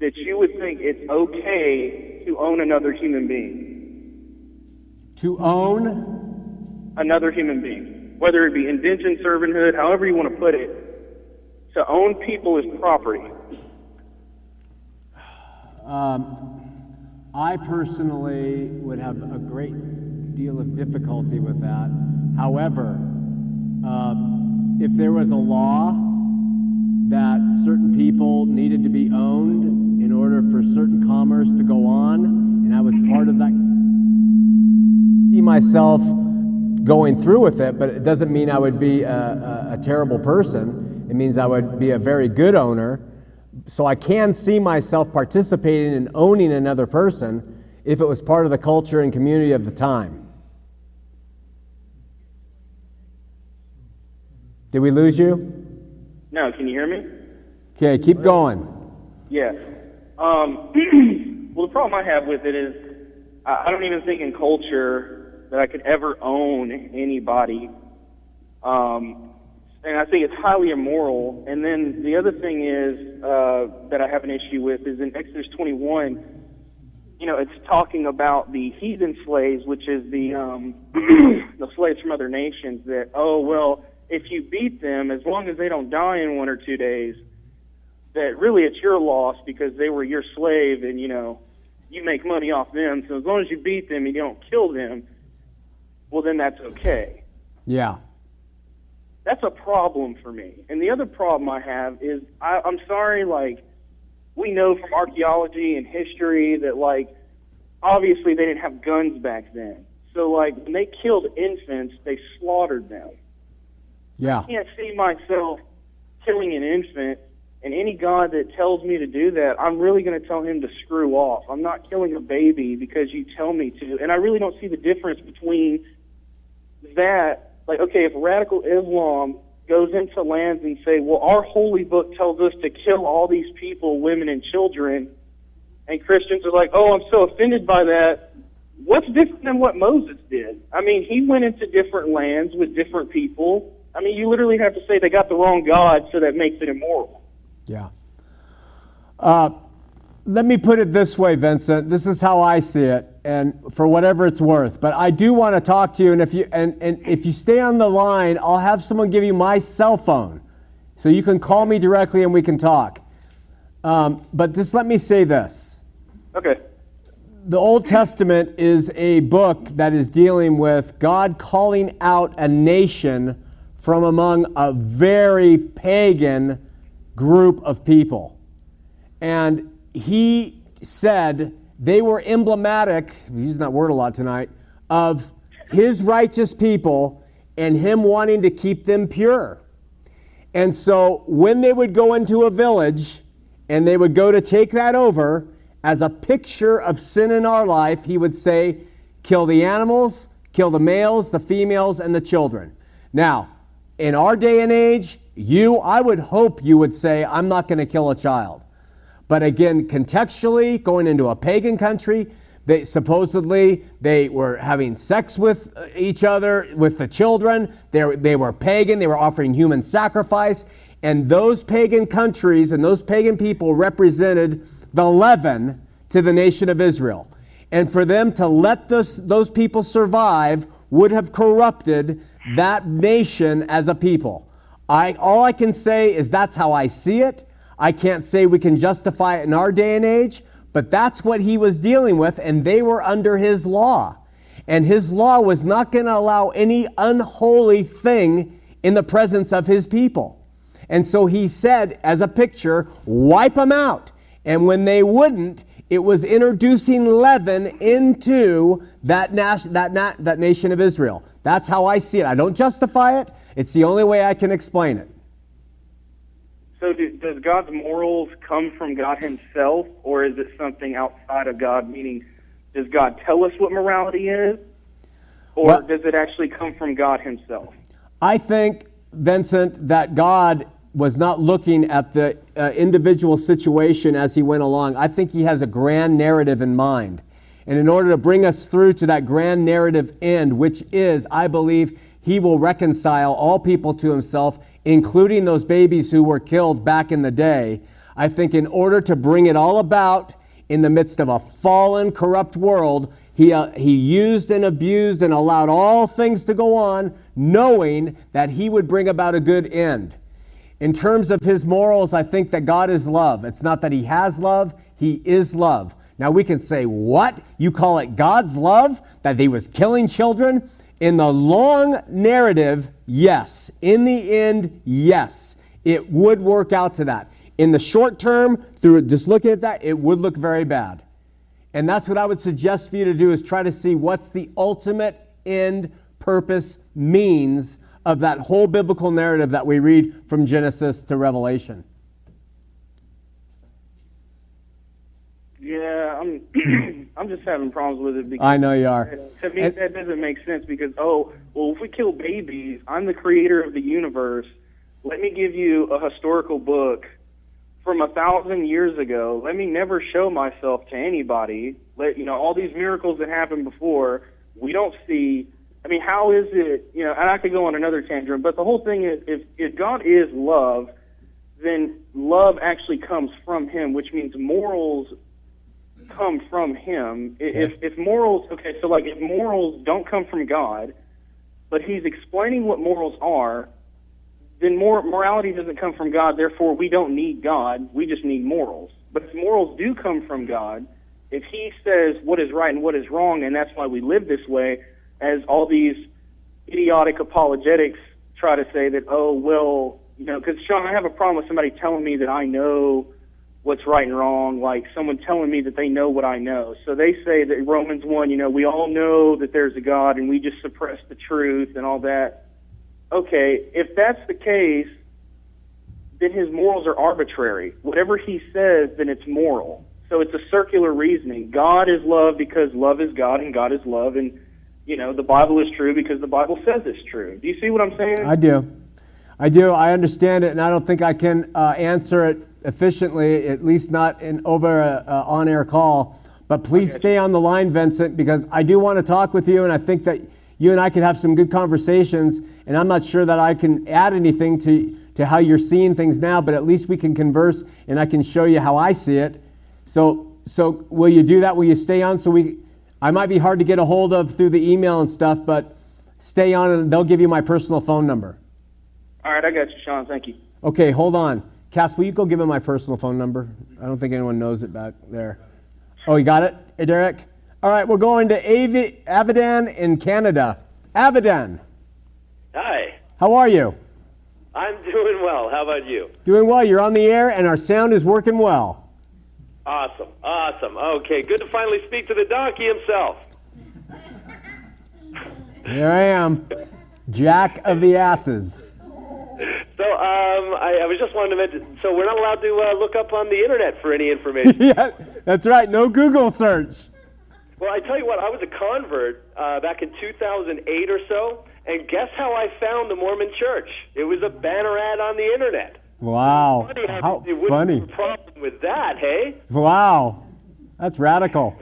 that you would think it's okay to own another human being? To own, Another human being, whether it be indentured servanthood, however you want to put it, to own people as property. I personally would have a great deal of difficulty with that. However, um, if there was a law that certain people needed to be owned in order for certain commerce to go on, and I was part of that, see myself going through with it, but it doesn't mean I would be a, a, a terrible person. It means I would be a very good owner. So I can see myself participating in owning another person if it was part of the culture and community of the time. Did we lose you? No, can you hear me? Okay, keep going. Yes. Um, well, the problem I have with it is I don't even think in culture that I could ever own anybody. Um, and I think it's highly immoral. And then the other thing is uh, that I have an issue with is in Exodus 21, you know, it's talking about the heathen slaves, which is the um, the slaves from other nations. That oh well, if you beat them, as long as they don't die in one or two days, that really it's your loss because they were your slave, and you know, you make money off them. So as long as you beat them and you don't kill them, well then that's okay. Yeah. That's a problem for me. And the other problem I have is I, I'm sorry, like we know from archaeology and history that like obviously they didn't have guns back then. So like when they killed infants, they slaughtered them. Yeah. I can't see myself killing an infant, and any God that tells me to do that, I'm really going to tell him to screw off. I'm not killing a baby because you tell me to, and I really don't see the difference between that. Like, okay, if radical Islam goes into lands and say, well, our holy book tells us to kill all these people, women and children, and Christians are like, oh, I'm so offended by that. What's different than what Moses did? I mean, he went into different lands with different people. I mean, you literally have to say they got the wrong God, so that makes it immoral. Yeah. Uh, let me put it this way, Vincent. This is how I see it, and for whatever it's worth. But I do want to talk to you, and if you and, and if you stay on the line, I'll have someone give you my cell phone, so you can call me directly and we can talk. Um, but just let me say this: Okay. the Old Testament is a book that is dealing with God calling out a nation from among a very pagan group of people. And he said they were emblematic, we're using that word a lot tonight, of his righteous people and him wanting to keep them pure. And so when they would go into a village and they would go to take that over, as a picture of sin in our life, he would say, kill the animals, kill the males, the females, and the children. Now, in our day and age, you, I would hope you would say, I'm not going to kill a child. But again, contextually, going into a pagan country, they supposedly they were having sex with uh, each other, with the children. They, were- they were pagan. They were offering human sacrifice. And those pagan countries and those pagan people represented the leaven to the nation of Israel. And for them to let those, those people survive would have corrupted that nation as a people. I, all I can say is that's how I see it. I can't say we can justify it in our day and age, but that's what he was dealing with, and they were under his law. And his law was not going to allow any unholy thing in the presence of his people. And so he said, as a picture, wipe them out. And when they wouldn't, it was introducing leaven into that, nas- that, na- that nation of Israel. That's how I see it. I don't justify it, it's the only way I can explain it. So, do, does God's morals come from God Himself, or is it something outside of God? Meaning, does God tell us what morality is, or Well- does it actually come from God Himself? I think, Vincent, that God was not looking at the uh, individual situation as he went along. I think he has a grand narrative in mind. And in order to bring us through to that grand narrative end, which is, I believe, he will reconcile all people to himself, including those babies who were killed back in the day. I think in order to bring it all about in the midst of a fallen, corrupt world, he, uh, he used and abused and allowed all things to go on, knowing that he would bring about a good end. In terms of his morals, I think that God is love. It's not that he has love, he is love. Now we can say, What? You call it God's love? That he was killing children? In the long narrative, yes. In the end, yes. It would work out to that. In the short term, through just looking at that, it would look very bad. And that's what I would suggest for you to do is try to see what's the ultimate end purpose means of that whole biblical narrative that we read from Genesis to Revelation. Yeah, I'm. I'm just having problems with it because I know you are. to me And- that doesn't make sense. Because oh, well, if we kill babies, I'm the creator of the universe. Let me give you a historical book from a thousand years ago. Let me never show myself to anybody. Let you know all these miracles that happened before. We don't see. I mean, how is it? You know, and I could go on another tangent, but the whole thing is, if if God is love, then love actually comes from Him, which means morals come from Him. If if morals, okay, so like if morals don't come from God, but He's explaining what morals are, then mor- morality doesn't come from God. Therefore, we don't need God. We just need morals. But if morals do come from God, if He says what is right and what is wrong, and that's why we live this way, as all these idiotic apologetics try to say that, oh, well, you know, because Shawn, I have a problem with somebody telling me that I know what's right and wrong, like someone telling me that they know what I know. So they say that Romans 1, you know, we all know that there's a God and we just suppress the truth and all that. Okay, if that's the case, then his morals are arbitrary. Whatever he says, then it's moral. So it's a circular reasoning. God is love because love is God and God is love and you know, the Bible is true because the Bible says it's true. Do you see what I'm saying? I do. I do. I understand it, and I don't think I can uh, answer it efficiently, at least not in over a, a on-air call. But please stay on the line, Vincent, because I do want to talk with you, and I think that you and I could have some good conversations. And I'm not sure that I can add anything to to how you're seeing things now, but at least we can converse, and I can show you how I see it. So, so will you do that? Will you stay on so we? I might be hard to get a hold of through the email and stuff, but stay on, and they'll give you my personal phone number. All right, I got you, Shawn. Thank you. Okay, hold on. Cass, will you go give him my personal phone number? I don't think anyone knows it back there. Oh, you got it? Hey, Derek? All right, we're going to Avi- Avidan in Canada. Avidan, Hi, how are you? I'm doing well. How about you? Doing well. You're on the air, and our sound is working well. Awesome, awesome. Okay, good to finally speak to the donkey himself. Here I am, Jack of the Asses. So, um, I, I was just wanting to mention. So, we're not allowed to uh, look up on the internet for any information. yeah, that's right. No Google search. well, I tell you what, I was a convert uh, back in 2008 or so, and guess how I found the Mormon Church? It was a banner ad on the internet. Wow. Funny how funny. problem with that, hey? Wow. That's radical.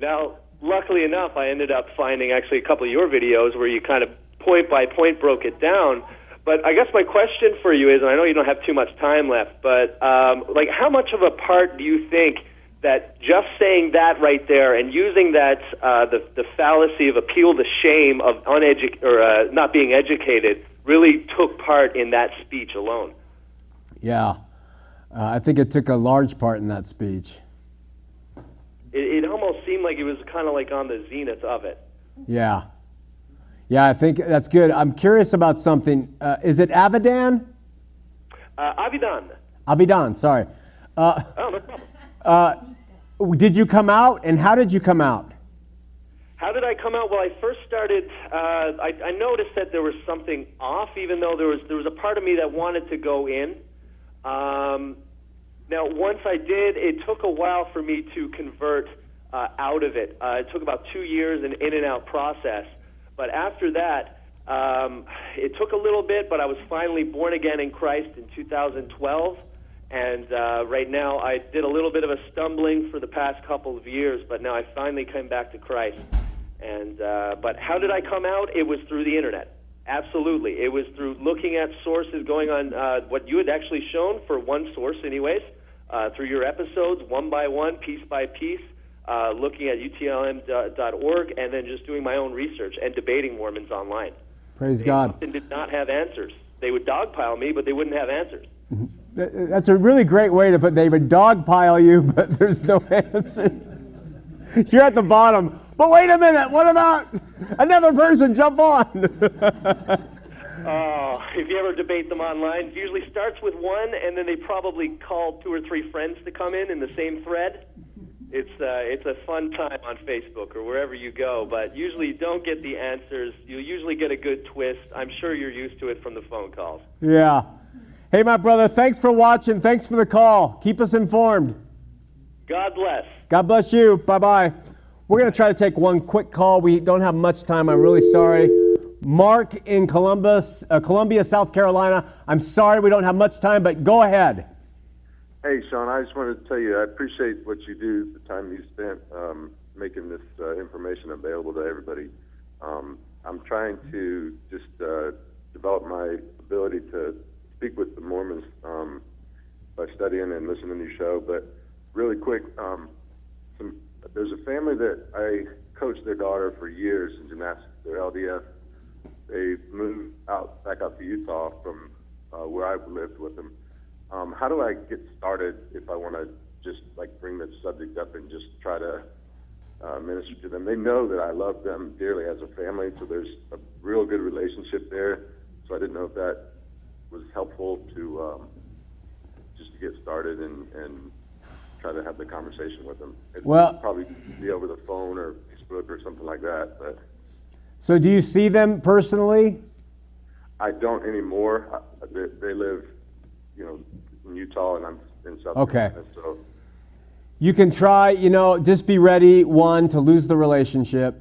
Now, luckily enough, I ended up finding actually a couple of your videos where you kind of point by point broke it down. But I guess my question for you is, and I know you don't have too much time left, but um, like, how much of a part do you think that just saying that right there and using that uh, the the fallacy of appeal to shame of uneduc- or uh, not being educated really took part in that speech alone? Yeah. Uh, I think it took a large part in that speech. It, it almost seemed like it was kind of like on the zenith of it. Yeah. Yeah, I think that's good. I'm curious about something. Uh, is it Avidan? Uh, Avidan. Avidan, sorry. Uh, Oh, no problem. uh, did you come out, and how did you come out? How did I come out? Well, I first started. Uh, I, I noticed that there was something off, even though there was there was a part of me that wanted to go in. Um, now, once I did, it took a while for me to convert uh, out of it. Uh, it took about two years, an in and out process. But after that, um, it took a little bit. But I was finally born again in Christ in 2012. And uh, right now, I did a little bit of a stumbling for the past couple of years, but now I finally came back to Christ. And uh, but how did I come out? It was through the internet. Absolutely, it was through looking at sources, going on uh, what you had actually shown for one source, anyways, uh, through your episodes, one by one, piece by piece, uh, looking at utlm.org, and then just doing my own research and debating Mormons online. Praise They God. often did not have answers. They would dogpile me, but they wouldn't have answers. That's a really great way to put. They would dogpile you, but there's no answers. You're at the bottom. But wait a minute. What about another person? Jump on. Oh, if you ever debate them online, it usually starts with one, and then they probably call two or three friends to come in in the same thread. It's uh, it's a fun time on Facebook or wherever you go, but usually you don't get the answers. You usually get a good twist. I'm sure you're used to it from the phone calls. yeah. Hey, my brother. Thanks for watching. Thanks for the call. Keep us informed. God bless. God bless you. Bye bye. We're going to try to take one quick call. We don't have much time. I'm really sorry. Mark in Columbus, uh, Columbia, South Carolina. I'm sorry we don't have much time, but go ahead. Hey, Shawn, I just wanted to tell you I appreciate what you do, the time you spent um, making this uh, information available to everybody. Um, I'm trying to just uh, develop my ability to speak with the Mormons um, by studying and listening to your show. But really quick, um, some, there's a family that I coached their daughter for years in gymnastics. They're LDS. They moved out back out to Utah from uh, where I lived with them. Um, how do I get started if I want to just like bring the subject up and just try to uh, minister to them? They know that I love them dearly as a family, so there's a real good relationship there. So I didn't know if that was helpful to um, just to get started and, and try to have the conversation with them. It'd Well- probably be over the phone or Facebook or something like that, but. So, do you see them personally? I don't anymore. I, they, they live, you know, in Utah, and I'm in South Okay. Carolina. So You can try, you know, just be ready, one, to lose the relationship.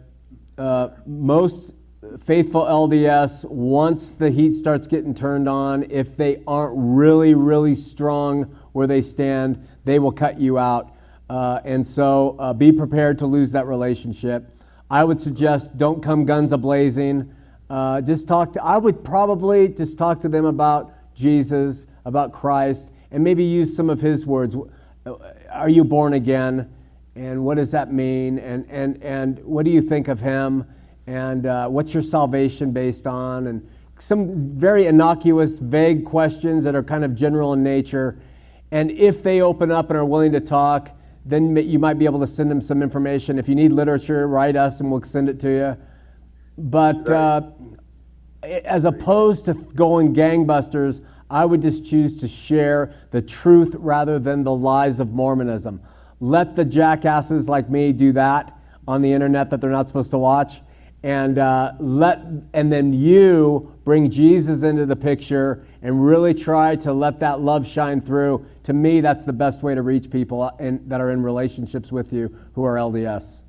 Uh, most faithful LDS, once the heat starts getting turned on, if they aren't really, really strong where they stand, they will cut you out. Uh, and so uh, be prepared to lose that relationship. I would suggest don't come guns a blazing. Uh, just talk to, I would probably just talk to them about Jesus, about Christ, and maybe use some of his words. Are you born again? And what does that mean? And, and, and what do you think of him? And uh, what's your salvation based on? And some very innocuous, vague questions that are kind of general in nature. And if they open up and are willing to talk, then you might be able to send them some information. If you need literature, write us and we'll send it to you. But uh, as opposed to going gangbusters, I would just choose to share the truth rather than the lies of Mormonism. Let the jackasses like me do that on the internet that they're not supposed to watch, and uh, let and then you bring Jesus into the picture and really try to let that love shine through. To me, that's the best way to reach people in, that are in relationships with you who are LDS.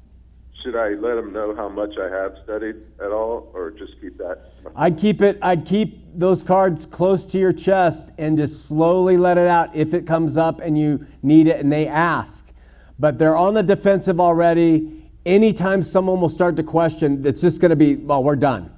Should I let them know how much I have studied at all, or just keep that? I'd keep it. I'd keep those cards close to your chest and just slowly let it out if it comes up and you need it and they ask. But they're on the defensive already. Anytime someone will start to question, it's just going to be, well, we're done.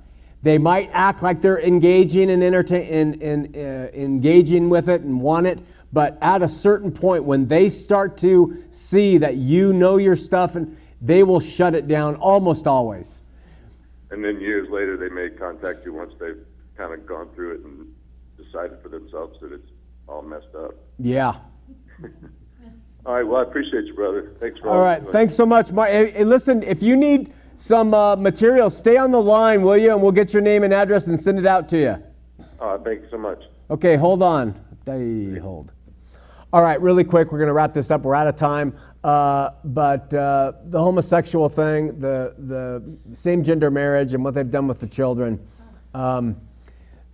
They might act like they're engaging and entertain, in, in, uh, engaging with it and want it, but at a certain point, when they start to see that you know your stuff, and they will shut it down almost always. And then years later, they may contact you once they've kind of gone through it and decided for themselves that it's all messed up. Yeah, All right. Well, I appreciate you, brother. Thanks for All right. you. Thanks so much, Mark. Hey, hey, listen, if you need some uh, material, stay on the line, will you? And we'll get your name and address and send it out to you. Uh, thank you so much. Okay, hold on. They hold. All right, really quick, we're going to wrap this up. We're out of time. Uh, but uh, the homosexual thing, the, the same gender marriage, and what they've done with the children. Um,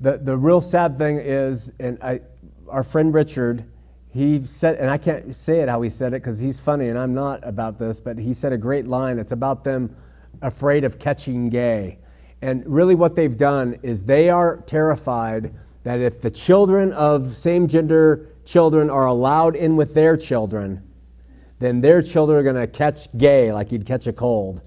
the, the real sad thing is, and I, our friend Richard, he said, and I can't say it how he said it because he's funny and I'm not about this, but he said a great line. It's about them afraid of catching gay. And really, what they've done is they are terrified that if the children of same gender children are allowed in with their children, then their children are going to catch gay like you'd catch a cold.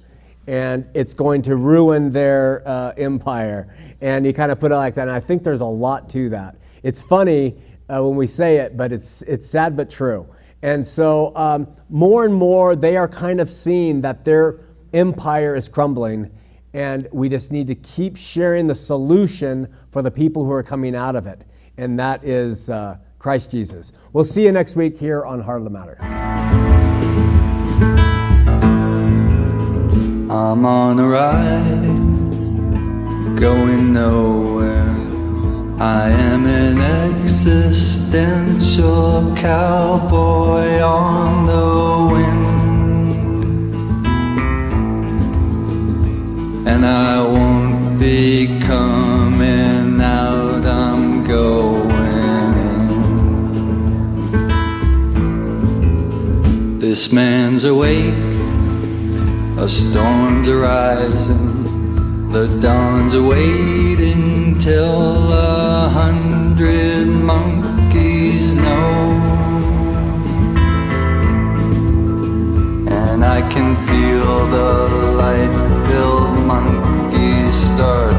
And it's going to ruin their uh, empire. And he kind of put it like that. And I think there's a lot to that. It's funny uh, when we say it, but it's, it's sad but true. And so, um, more and more, they are kind of seeing that their empire is crumbling. And we just need to keep sharing the solution for the people who are coming out of it. And that is uh, Christ Jesus. We'll see you next week here on Heart of the Matter. I'm on a ride, going nowhere. I am an existential cowboy on the wind. And I won't be coming out, I'm going in. This man's awake. A storm's arising, the dawn's waiting till a hundred monkeys know. And I can feel the light-filled monkeys start.